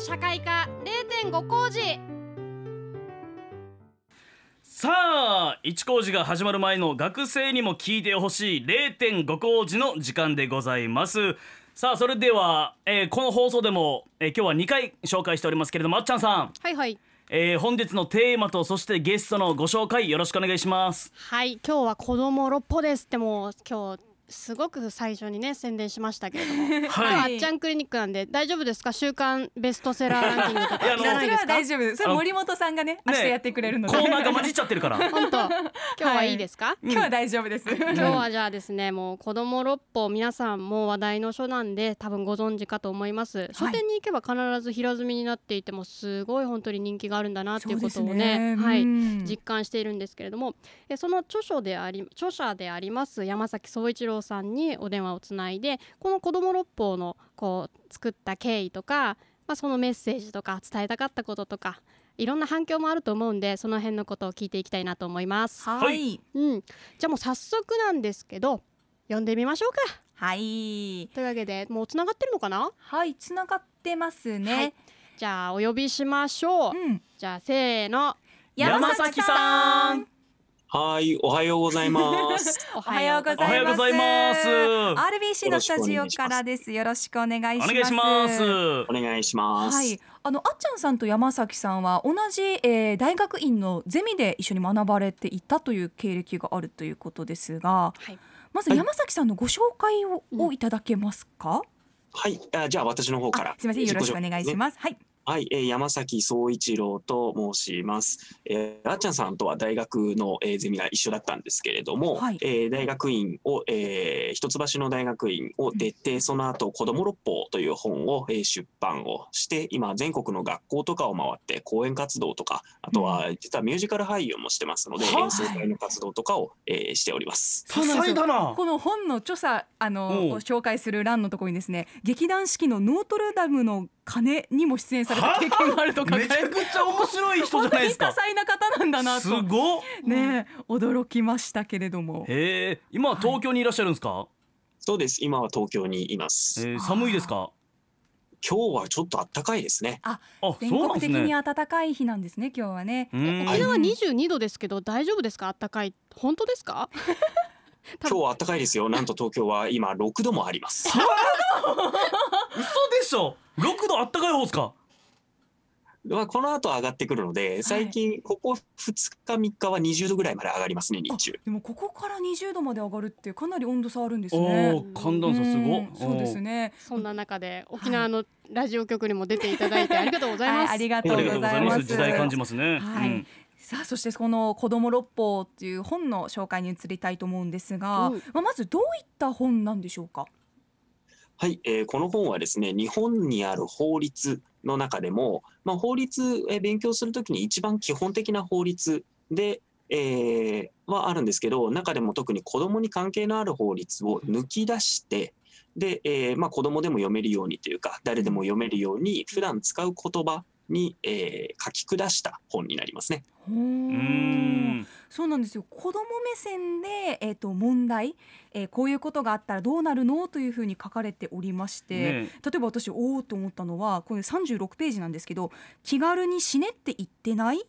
社会科0.5工事。さあ一工事が始まる前の学生にも聞いてほしい0.5工事の時間でございます。さあそれでは、えーこの放送でも、えー今日は2回紹介しておりますけれどもあっちゃんさん、はいはい。えー本日のテーマとそしてゲストのご紹介よろしくお願いします。はい今日は子供六歩です。ってもう今日すごく最初にね宣伝しましたけれども、今 日はあっちゃんクリニックなんで大丈夫ですか？週刊ベストセラー ランキングとか。いらないですか？それは大丈夫。それ森本さんがね明日やってくれるので、コーナーが混じっちゃってるから。本当。今日はいいですか、今日は大丈夫です、今日はじゃあですねもう子供六歩皆さんも話題の書なんで多分ご存知かと思います、書店に行けば必ず平積みになっていてもすごい本当に人気があるんだなっていうことをねはいうん。実感しているんですけれども。えその著書であり著者であります山崎総一郎さんにお電話をつないでこの子ども六法のこう作った経緯とか、まあ、そのメッセージとか伝えたかったこととかいろんな反響もあると思うんでその辺のことを聞いていきたいなと思います。はい。うん、じゃあもう早速なんですけど読んでみましょうか。はい。というわけでもうつながってるのかな？はいつながってますね、はい。じゃあお呼びしましょう。うん。じゃあせーの。山崎さんはい、おはようございます。お おはようございますおはようございます RBC のスタジオからですよろしくお願いしますお願いしますお願いします。はい、あのあっちゃんさんと山崎さんは同じ、えー大学院のゼミで一緒に学ばれていたという経歴があるということですが、はいまずはい山崎さんのご紹介を,、うんをいただけますか？はい、あじゃあ私の方からあ。すみませんよろしくお願いします。はい。はい、えー山崎総一郎と申します。えーあっちゃんさんとは大学の、えーゼミが一緒だったんですけれども、はい。えー大学院を、えー一橋の大学院を出て、その後子ども六法という本を、えー出版をして、今全国の学校とかを回って講演活動とか、あとは実はミュージカル俳優もしてますので、はい演奏会の活動とかを、えーしております。多彩だな。この本の著者あおの紹介する欄のところにですね劇団四季のノートルダムの鐘にも出演された経験があるとかめちゃくちゃ面白い人じゃないですか。本当に多彩な方なん。だなすとごっね驚きましたけれども。へえ。今は東京にいらっしゃるんですか、そうです。今は東京にいます。えー寒いですか？今日はちょっと暖かいですね。あ全国的に暖かい日なんですね今日はね。うん。沖縄22度ですけど大丈夫ですか？あったかい。本当ですか？今日は暖かいですよ。なんと東京は今6度もあります。嘘でしょ6度あったかい方ですか？まあこの後上がってくるので、最近ここ2日3日は20度ぐらいまで上がりますね日中。でもここから20度まで上がるってかなり温度差あるんですおね。お寒暖差すごそうですね。そんな中で沖縄のラジオ局にも出ていただいて ありがとうございはい、ます。ありがおーありがととうございますざいます。時代感じますね、はいうんさあそしてこの子供六法っていう本の紹介に移りたいと思うんですが、うんまあまずどういった本なんでしょうか？はい、えーこの本はですね日本にある法律の中でも、まあ、法律、えー勉強するときに一番基本的な法律で、えーはあるんですけど中でも特に子どもに関係のある法律を抜き出してで、えーまあ、子どもでも読めるようにというか誰でも読めるように普段使う言葉に、えー書き下した本になりますね。うーうーんそうなんですよ。子供目線で、えー、と問題、えーこういうことがあったらどうなるの？というふうに書かれておりまして、ね例えば私おおと思ったのはこれ36ページなんですけど気軽に死ねって言ってない？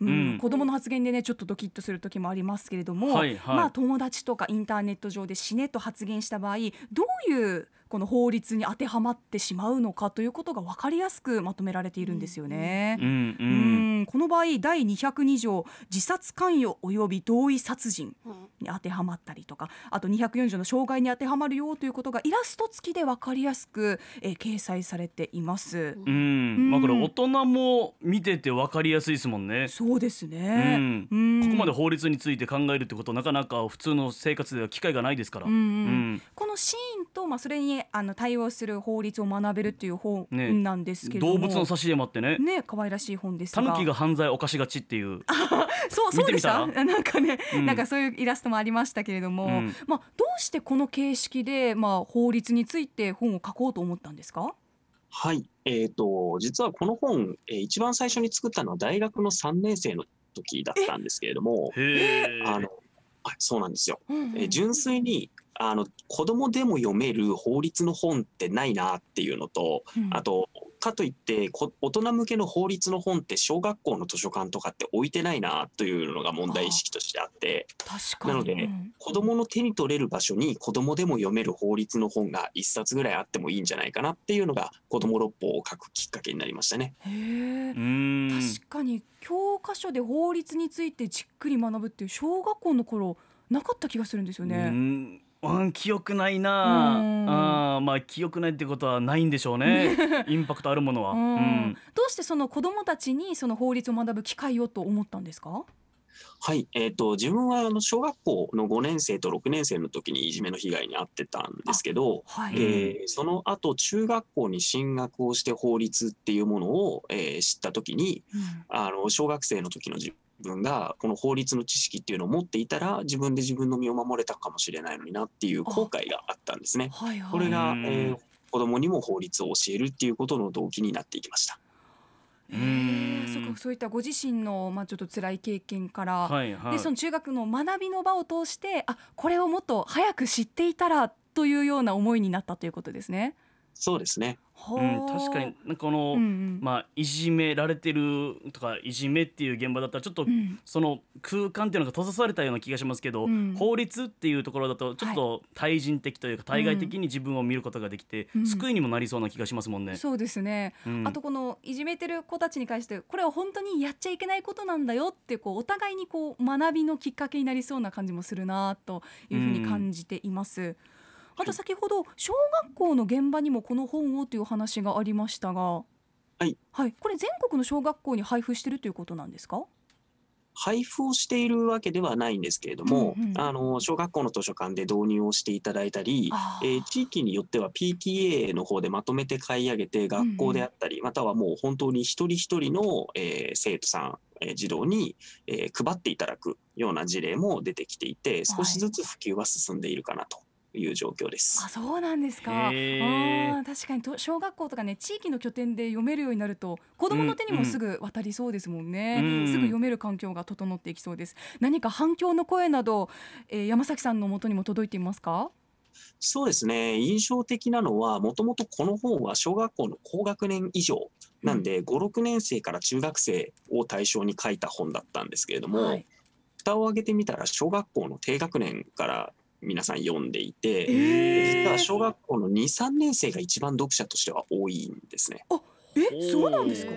うんうん。子供の発言でねちょっとドキッとする時もありますけれども、はいはい。まあ友達とかインターネット上で死ねと発言した場合どういうこの法律に当てはまってしまうのかということが分かりやすくまとめられているんですよね。うんううん。んこの場合第202条自殺関与及び同意殺人うんに当てはまったりとかあと204条の傷害に当てはまるよということがイラスト付きで分かりやすく、えー掲載されています。うん。まあこれ大人も見ててわかりやすいですもんね。そうですうね。ん。うん。ここまで法律について考えるってことなかなか普通の生活では機会がないですから。うん。このシーンと、まあ、それにあの対応する法律を学べるっていう本ね。なんですけれども、動物の挿絵もあってね。ね可愛らしい本ですが。タヌキが犯罪を犯しがちっていう。そうそうでした？見 なんかね、うん。なんかそういうイラストもありましたけれども、うん。まあどうしてこの形式でまあ法律について本を書こうと思ったんですか？はい、えー、と実はこの本、えー一番最初に作ったのは大学の3年生の時だったんですけれども。あのはいそうなんですよ。うんうん。えー純粋にあの子供でも読める法律の本ってないなっていうのと、うん。あとかといってこ大人向けの法律の本って小学校の図書館とかって置いてないなというのが問題意識としてあって確かに。なのでうん。子どもの手に取れる場所に子どもでも読める法律の本が1冊ぐらいあってもいいんじゃないかなっていうのが子ども六法を書くきっかけになりましたね。確かに教科書で法律についてじっくり学ぶっていう小学校の頃なかった気がするんですようね。んうん記憶ないな。うん。あーまあ記憶ないってことはないんでしょうね。インパクトあるものは、ううん。んどうしてその子どもたちにその法律を学ぶ機会をと思ったんですか？はい、えー、と自分はあの小学校の5年生と6年生の時にいじめの被害に遭ってたんですけど、はい。えーその後中学校に進学をして法律っていうものを、えー知った時にうん。あの小学生の時の自分がこの法律の知識っていうのを持っていたら自分で自分の身を守れたかもしれないのになっていう後悔があったんですね。はいはい。これが、うんえー子供にも法律を教えるっていうことの動機になっていきました。え、そうかそういったご自身のまあちょっと辛い経験から、はいはいでその中学の学びの場を通してあこれをもっと早く知っていたらというような思いになったということですね。そうですね。ほうん、確かになんかこの、うんうん。まあいじめられてるとかいじめっていう現場だったらちょっと、うん。その空間っていうのが閉ざされたような気がしますけど、うん。法律っていうところだとちょっと対人的というか対外的に自分を見ることができて、うん。救いにもなりそうな気がしますもんね。そうですね、うん。あとこのいじめてる子たちに関してこれは本当にやっちゃいけないことなんだよってこうお互いにこう学びのきっかけになりそうな感じもするなというふうに感じています。あと先ほど小学校の現場にもこの本をという話がありましたが、はい、はい、これ全国の小学校に配布してるということなんですか？配布をしているわけではないんですけれども、うんうん。あの小学校の図書館で導入をしていただいたり、えー地域によっては PTA の方でまとめて買い上げて学校であったり、またはもう本当に一人一人の、えー生徒さん、えー児童に、えー配っていただくような事例も出てきていて少しずつ普及は進んでいるかなと。いう状況です。あそうなんですか。あー確かにと小学校とかね地域の拠点で読めるようになると子どもの手にもすぐ渡りそうですもんね、うんすぐ読める環境が整っていきそうです。何か反響の声など、えー山崎さんの元にも届いていますか？そうですね。印象的なのはもともとこの本は小学校の高学年以上なんで、56年生から中学生を対象に書いた本だったんですけれども、はい。蓋を開けてみたら小学校の低学年から皆さん読んでいて、え実は小学校の23年生が一番読者としては多いんですね。えそうなんですか？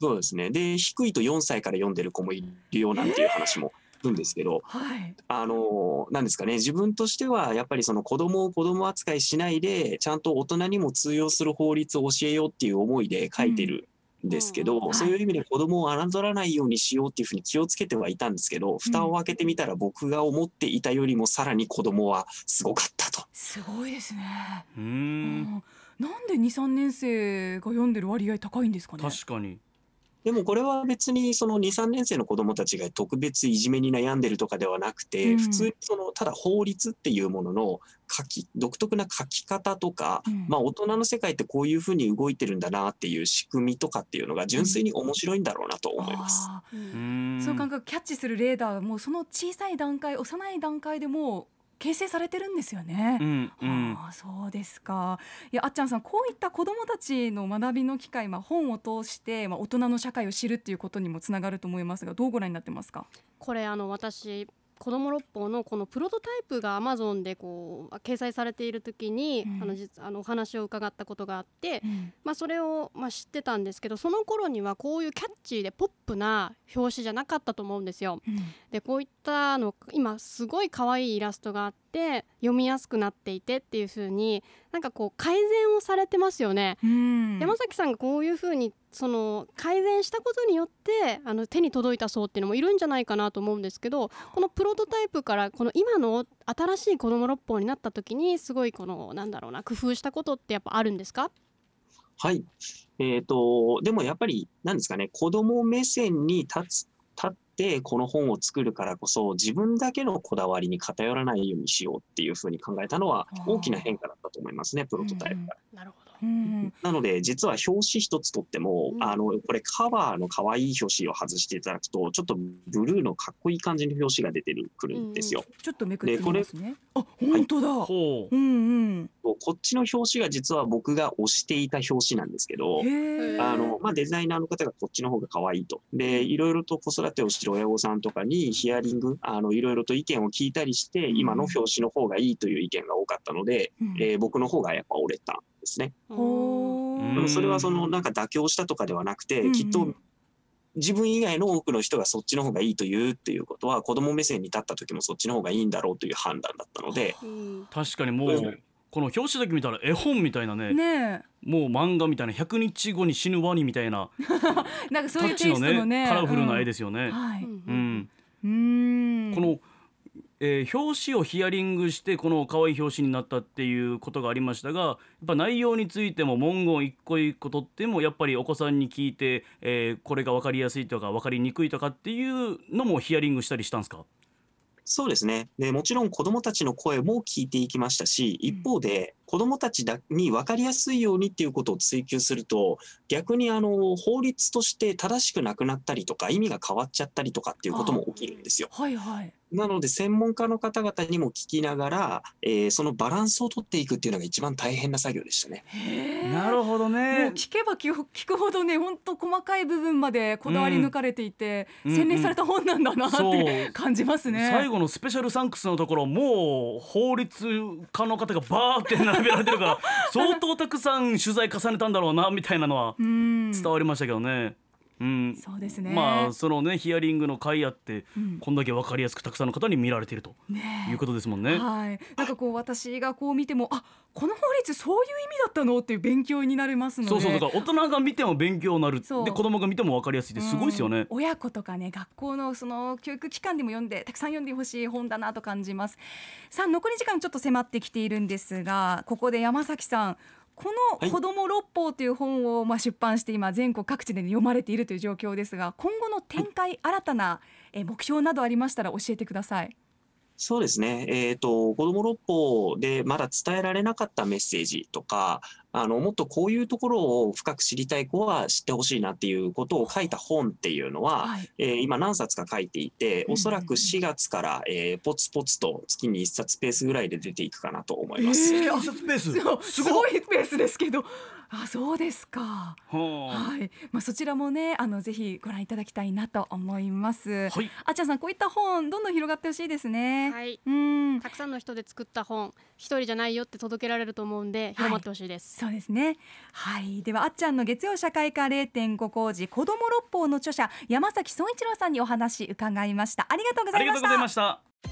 そうですね。で低いと4歳から読んでる子もいるよなんていう話もするんですけど、はい。あのなんですかね。自分としてはやっぱりその子供を子供扱いしないでちゃんと大人にも通用する法律を教えようっていう思いで書いてるんですけど、うんそういう意味で子供を侮らないようにしようっていうふうに気をつけてはいたんですけど蓋を開けてみたら僕が思っていたよりもさらに子供はすごかったと。すごいですね、うーうん。ん、なんで23年生が読んでる割合高いんですかね？確かに。でもこれは別にその2、3年生の子どもたちが特別いじめに悩んでるとかではなくて、うん。普通にそのただ法律っていうものの書き独特な書き方とか、うん。まあ大人の世界ってこういうふうに動いてるんだなっていう仕組みとかっていうのが純粋に面白いんだろうなと思います。ううん。んその感覚キャッチするレーダーもうその小さい段階幼い段階でもう形成されてるんですよね。うんうん。ああそうですか。いやあっちゃんさんこういった子どもたちの学びの機会、まあ、本を通して、まあ、大人の社会を知るっていうことにもつながると思いますがどうご覧になってますか？これあの私子ども六法のこのプロトタイプが Amazon でこう掲載されている時に、うんあの実あのお話を伺ったことがあって、まあ、それを、まあ、知ってたんですけどその頃にはこういうキャッチーでポップな表紙じゃなかったと思うんですよ。でこういったの今すごい可愛いイラストがあって読みやすくなっていてっていう風になんかこう改善をされてますよね。うん山崎さんがこういう風にその改善したことによってあの手に届いた層っていうのもいるんじゃないかなと思うんですけどこのプロトタイプからこの今の新しい子ども六法になった時にすごいこのなんだろうな工夫したことってやっぱあるんですか？はい。えっ、と、でもやっぱり、なんですかね、子供目線に立つ、立ってこの本を作るからこそ、自分だけのこだわりに偏らないようにしようっていうふうに考えたのは大きな変化だったと思いますね、プロトタイプが。なるほどうん。なので、実は表紙一つとっても、うん。あの、これカバーの可愛い表紙を外していただくと、ちょっとブルーのかっこいい感じの表紙が出てくるんですよ。ちょっとめくってみますね。あ本当だ。ほう。うんうん。ここっちの表紙が実は僕が推していた表紙なんですけど、あの、まあ、デザイナーの方がこっちの方が可愛いと。で、いろいろと子育てをしてる親御さんとかにヒアリング、あの、いろいろと意見を聞いたりして、うん。今の表紙の方がいいという意見が多かったので、うん。えー僕の方がやっぱ折れたんですね。それはそのなんか妥協したとかではなくて、うん。うんきっと自分以外の多くの人がそっちの方がいいと言うっていうことは子供目線に立った時もそっちの方がいいんだろうという判断だったので、うん。確かにもううん。この表紙だけ見たら絵本みたいなねねもう漫画みたいな100日後に死ぬワニみたいなえ なんかそういうテイタッチのね。ストのねカラフルな絵で、ですよね。はい、うん。うん、うーん。この、えー表紙をヒアリングしてこの可愛い表紙になったっていうことがありましたがやっぱ内容についても文言一個一個とってもやっぱりお子さんに聞いて、えーこれが分かりやすいとか分かりにくいとかっていうのもヒアリングしたりしたんですか？そうですね。で、もちろん子供たちの声も聞いていきましたし、一方で子供たちだに分かりやすいようにっていうことを追求すると、逆にあの、法律として正しくなくなったりとか、意味が変わっちゃったりとかっていうことも起きるんですよ。はいはいなので、専門家の方々にも聞きながら、えーそのバランスを取っていくっていうのが一番大変な作業でしたね。へえなるほどもうね。聞けば聞くほどね本当細かい部分までこだわり抜かれていて、うん洗練された本なんだなって感じますね。最後のスペシャルサンクスのところもう法律家の方がバーって並べられてるから相当たくさん取材重ねたんだろうなみたいなのはうん伝わりましたけどね。うん、そうですね。まあそのねヒアリングの会あってうん。こんだけ分かりやすくたくさんの方に見られているとねいうことですもんね。はい、なんかこう私がこう見てもあこの法律そういう意味だったのっていう勉強になりますので。そうそうだから大人が見ても勉強になる。で子供が見ても分かりやすいってすごいですよね。うん。親子とかね学校のその教育機関でも読んでたくさん読んでほしい本だなと感じます。さあ残り時間ちょっと迫ってきているんですがここで山崎さんこの「はい子ども六法」という本をまあ出版して今全国各地で読まれているという状況ですが今後の展開新たなえ目標などありましたら教えてください。そうですね。えっ、と、子供六法でまだ伝えられなかったメッセージとか、あの、もっとこういうところを深く知りたい子は知ってほしいなっていうことを書いた本っていうのは、はい。えー今何冊か書いていて、うんおそらく4月から、えーポツポツと月に1冊ペースぐらいで出ていくかなと思います。えー一冊ペース？そうすごいペースですけどあそうですか。ははい、まあ、そちらもねあのぜひご覧いただきたいなと思います。あはいあっちゃんさんこういった本どんどん広がってほしいですね。はいうんたくさんの人で作った本一人じゃないよって届けられると思うんで広まってほしいです、そうですね。はい、ではあっちゃんの月曜社会科0.5工事子ども六法の著者山崎総一郎さんにお話伺いました。ありがとうござありがとうございいました。